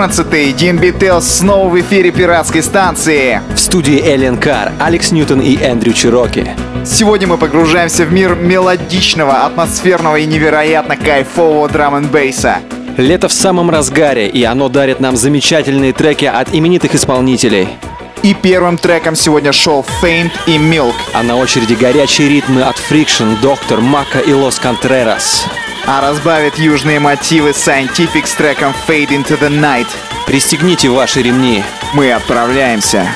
14-й DNB Tales снова в эфире пиратской станции. В студии Эллен Кар, Алекс Ньютон и Эндрю Чироки. Сегодня мы погружаемся в мир мелодичного, атмосферного и невероятно кайфового драм н бейса. Лето в самом разгаре, и оно дарит нам замечательные треки от именитых исполнителей. И первым треком сегодня шел Faint и Milk. А на очереди горячие ритмы от Friction, Доктор, Мака и Лос Контрерас а разбавит южные мотивы Scientific с треком Fade into the Night. Пристегните ваши ремни. Мы отправляемся.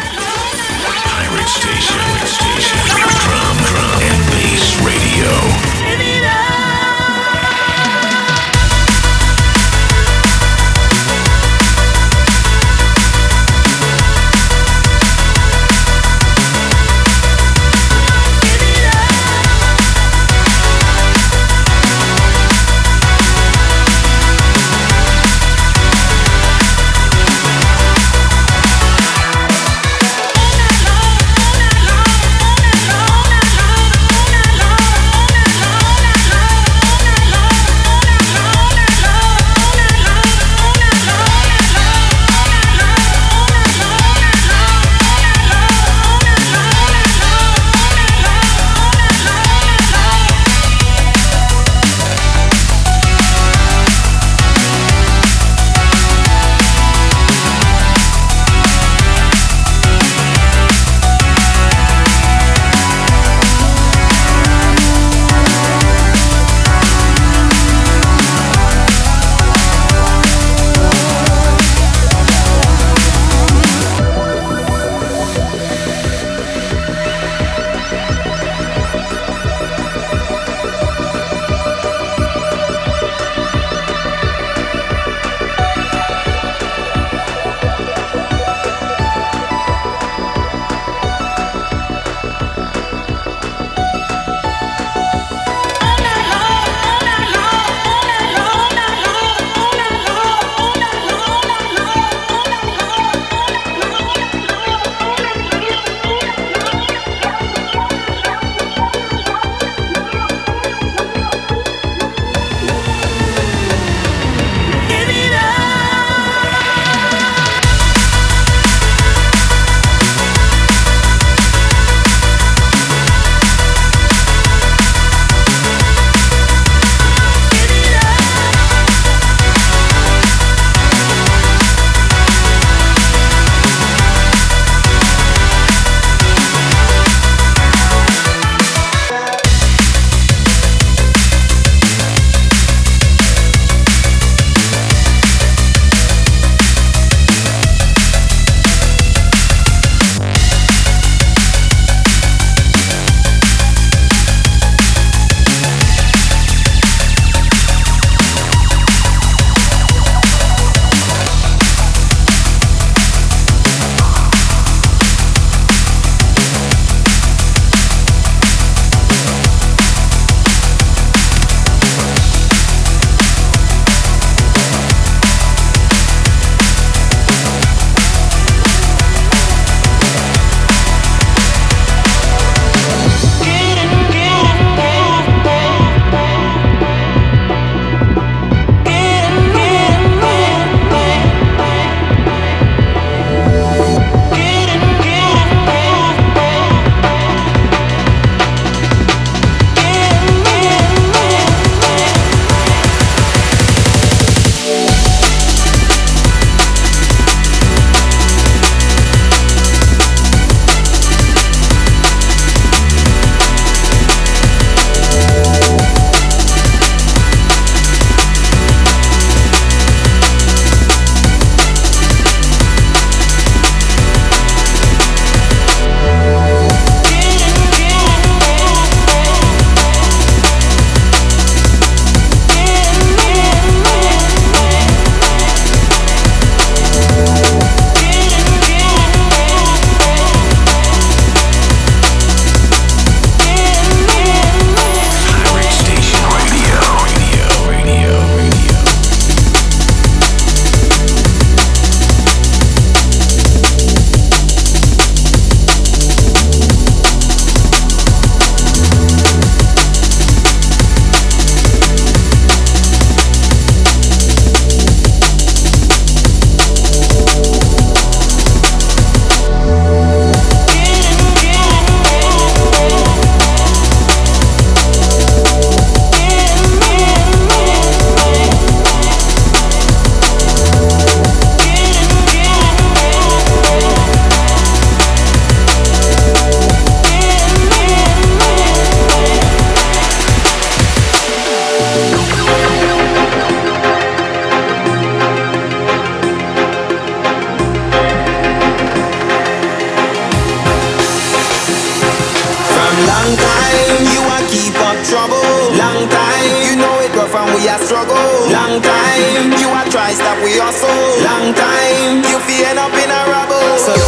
You are try stop we are so long time. You feel up in a rubble. So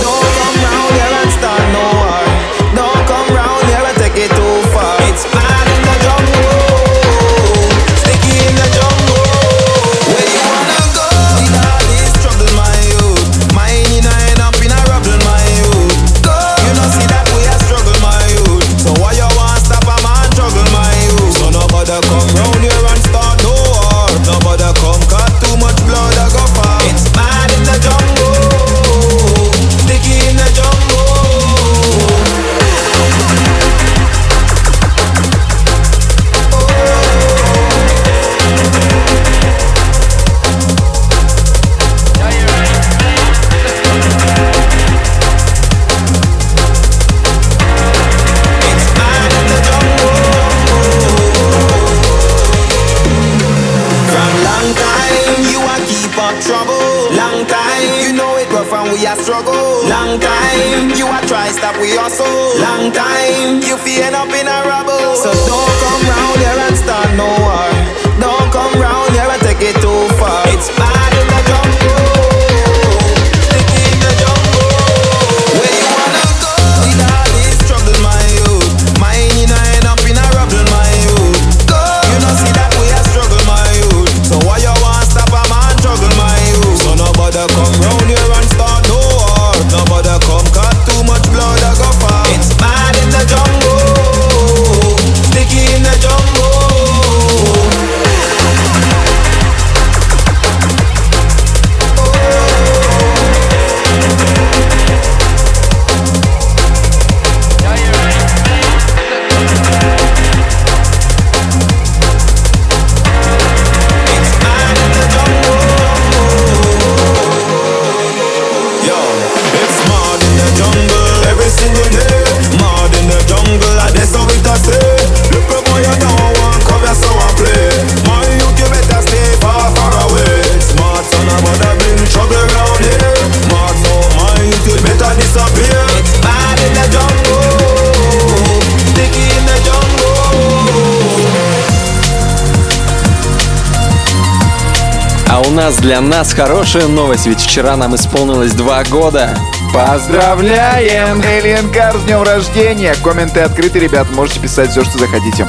нас, для нас хорошая новость, ведь вчера нам исполнилось два года. Поздравляем! Элиен Кар с днем рождения! Комменты открыты, ребят, можете писать все, что захотите.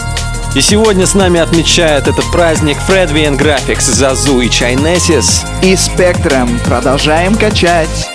И сегодня с нами отмечает этот праздник Fredvian Graphics, Зазу и Чайнесис. И Спектром продолжаем качать.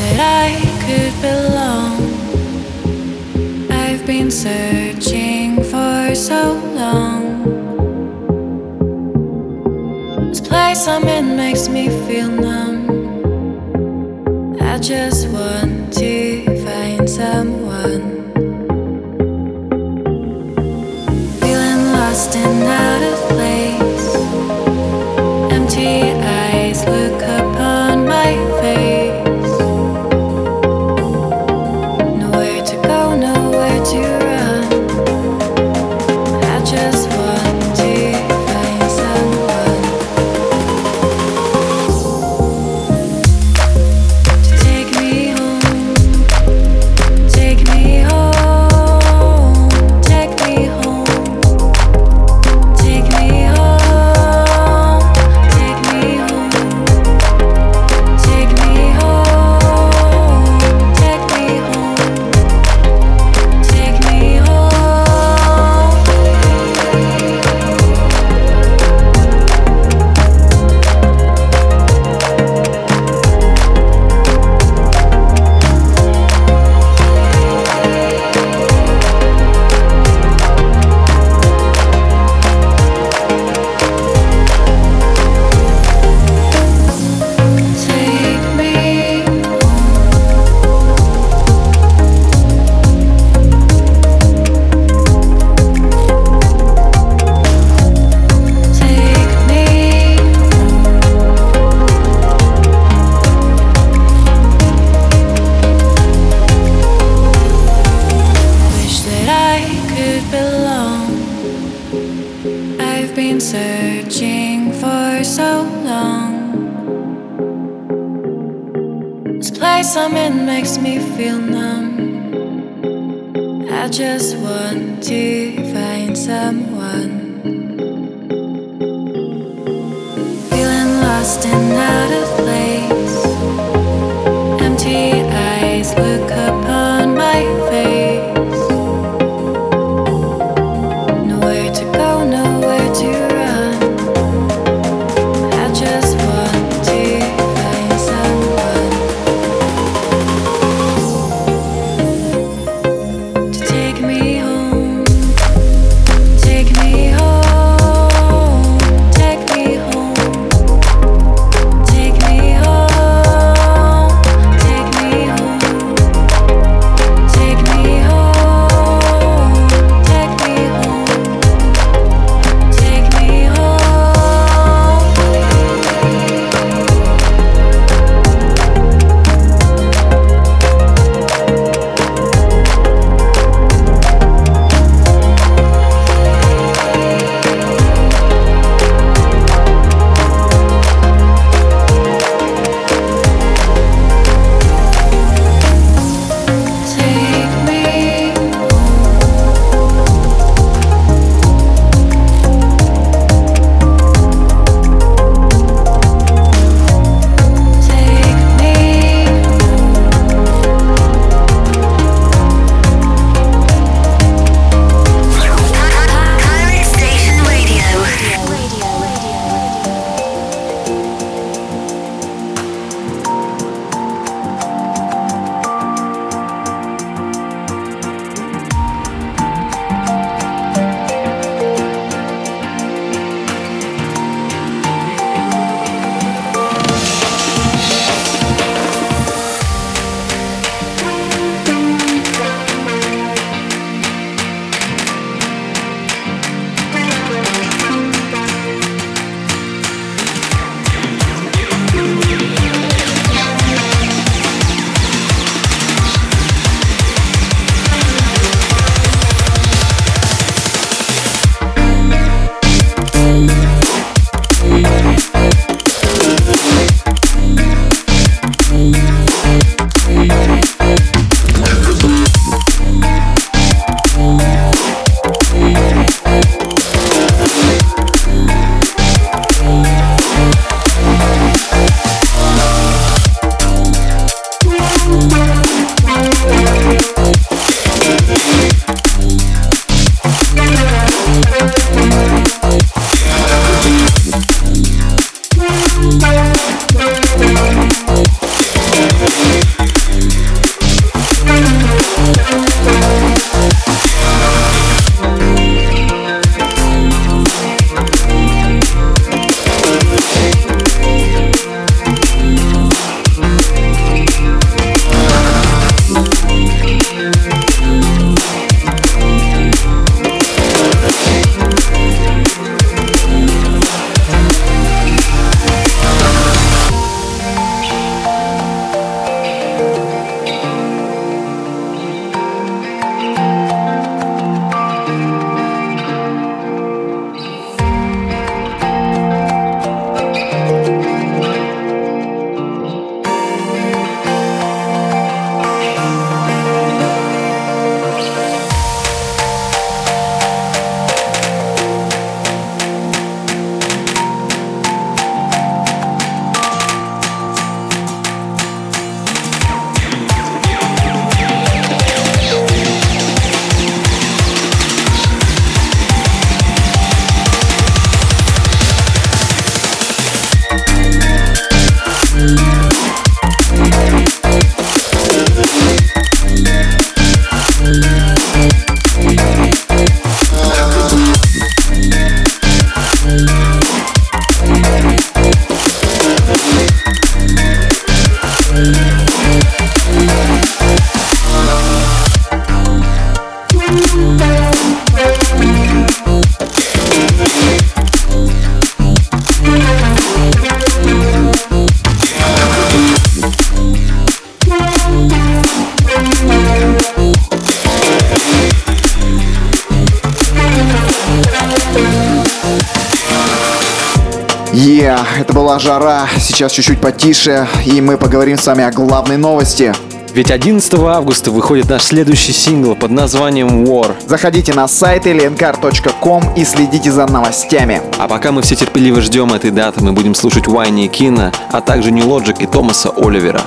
That I could belong. I've been searching for so long. This place I'm in makes me feel numb. I just want to find someone. Searching for so long. This place I'm in makes me feel numb. I just want to find someone. Feeling lost and out of place. Жара, сейчас чуть-чуть потише, и мы поговорим с вами о главной новости. Ведь 11 августа выходит наш следующий сингл под названием War. Заходите на сайт lnkr.com и следите за новостями. А пока мы все терпеливо ждем этой даты, мы будем слушать Вайни и Кина, а также New Logic и Томаса Оливера.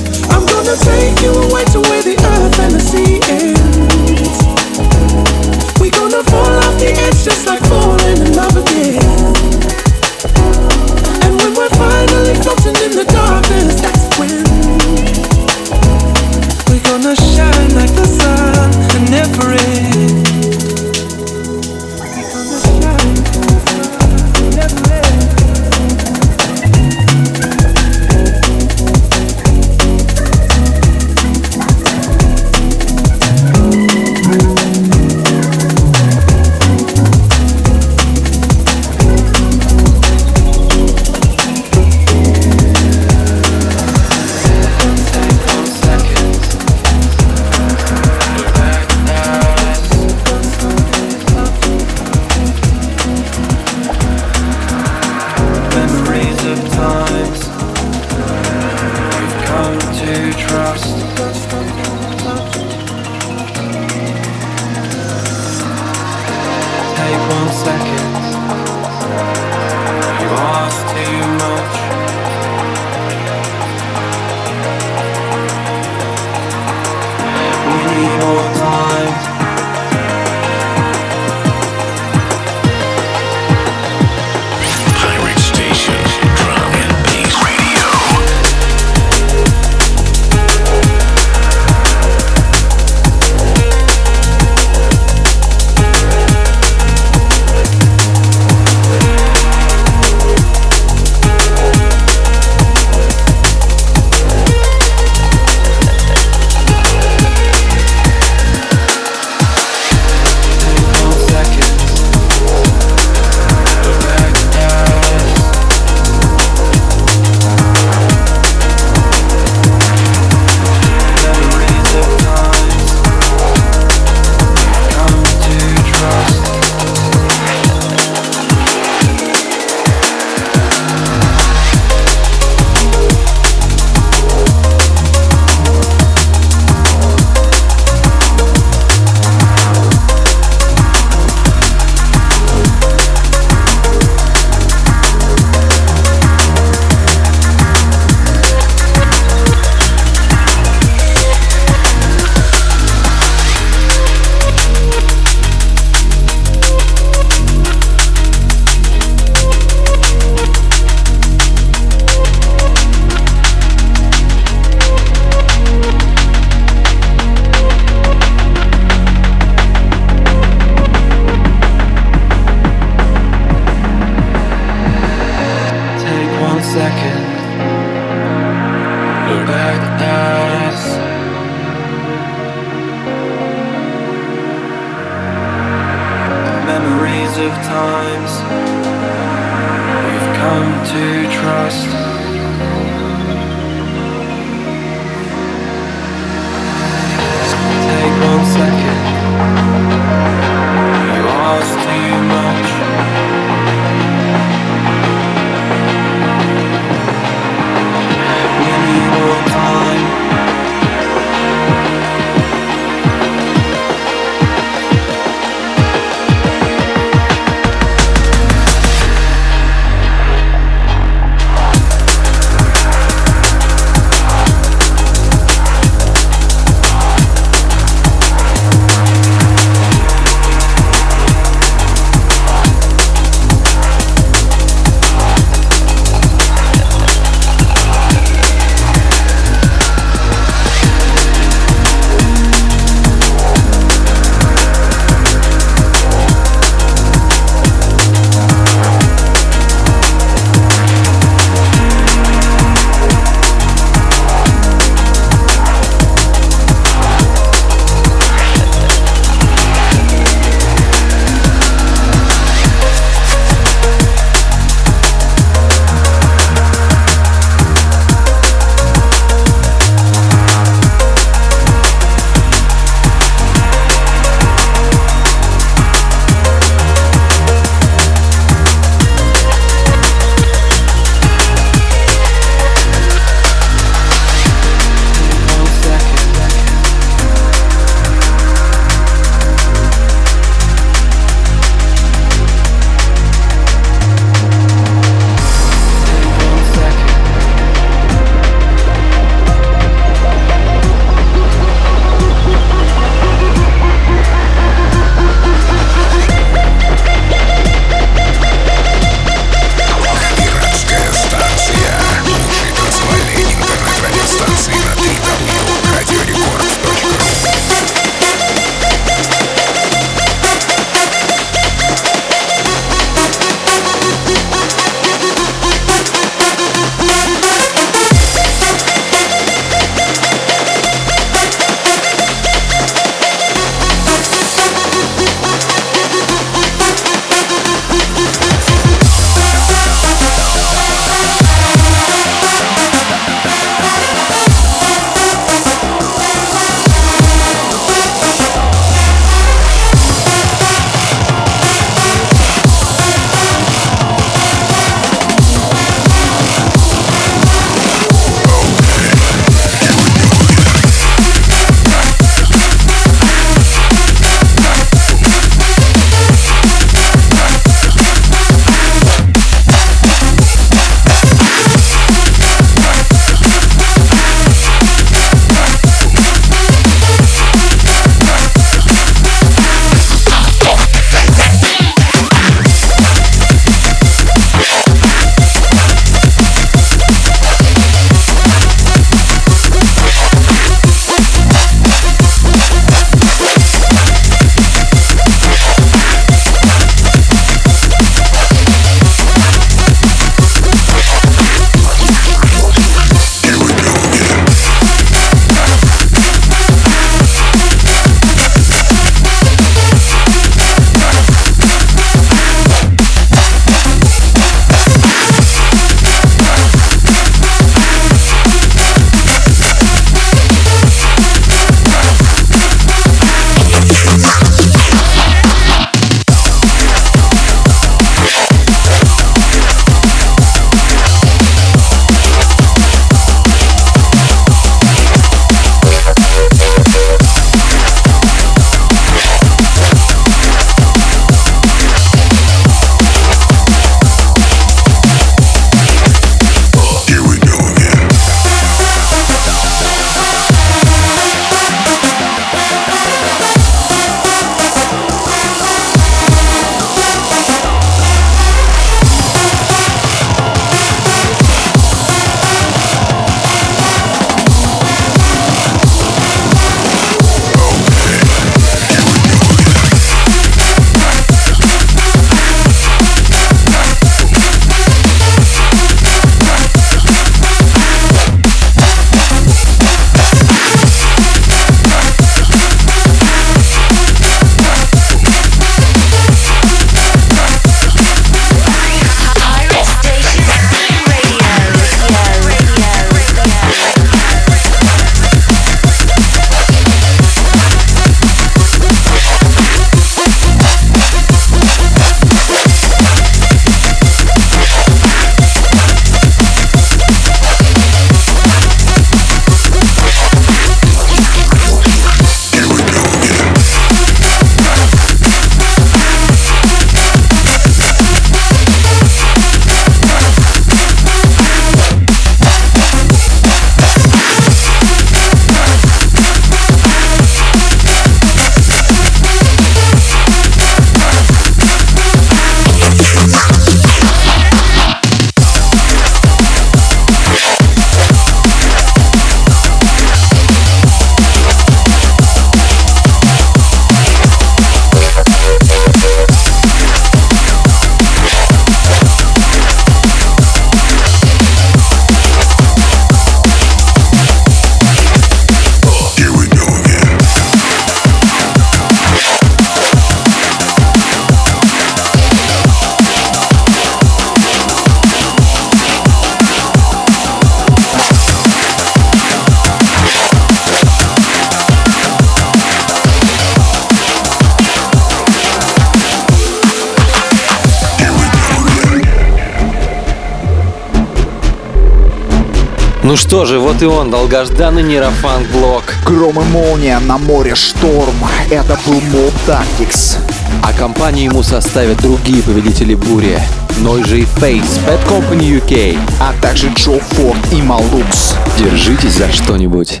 Что же, вот и он, долгожданный нейрофанк блок. Гром и молния на море шторм. Это был Mob Tactics. А компанию ему составят другие победители бури. Noisy Face, Bad Company UK. А также Джо Форд и Малукс. Держитесь за что-нибудь.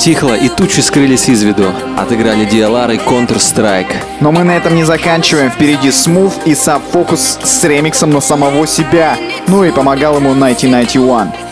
Утихла и тучи скрылись из виду. Отыграли DLR и Counter-Strike. Но мы на этом не заканчиваем. Впереди Smooth и Sub Focus с ремиксом на самого себя. Ну и помогал ему 1991.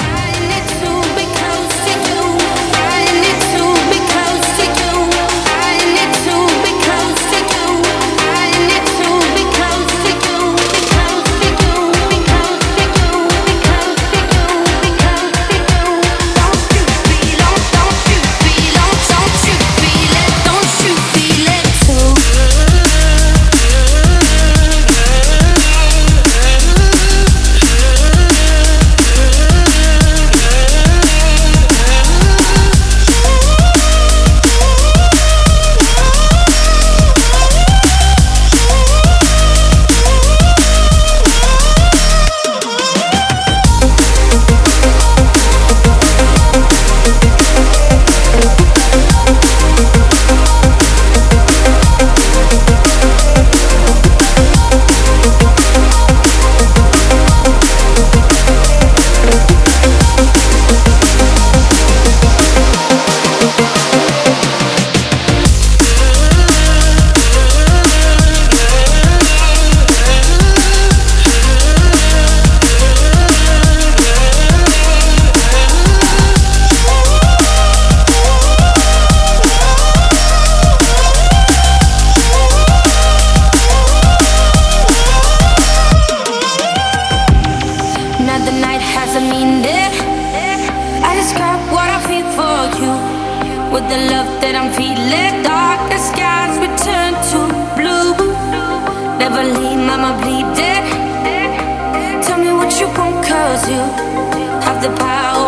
the power.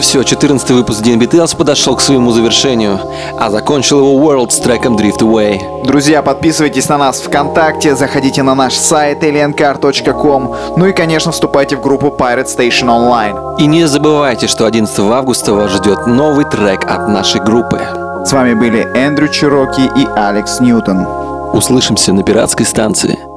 и все, 14 выпуск День Beatles подошел к своему завершению, а закончил его World с треком Drift Away. Друзья, подписывайтесь на нас ВКонтакте, заходите на наш сайт aliencar.com, ну и, конечно, вступайте в группу Pirate Station Online. И не забывайте, что 11 августа вас ждет новый трек от нашей группы. С вами были Эндрю Чироки и Алекс Ньютон. Услышимся на пиратской станции.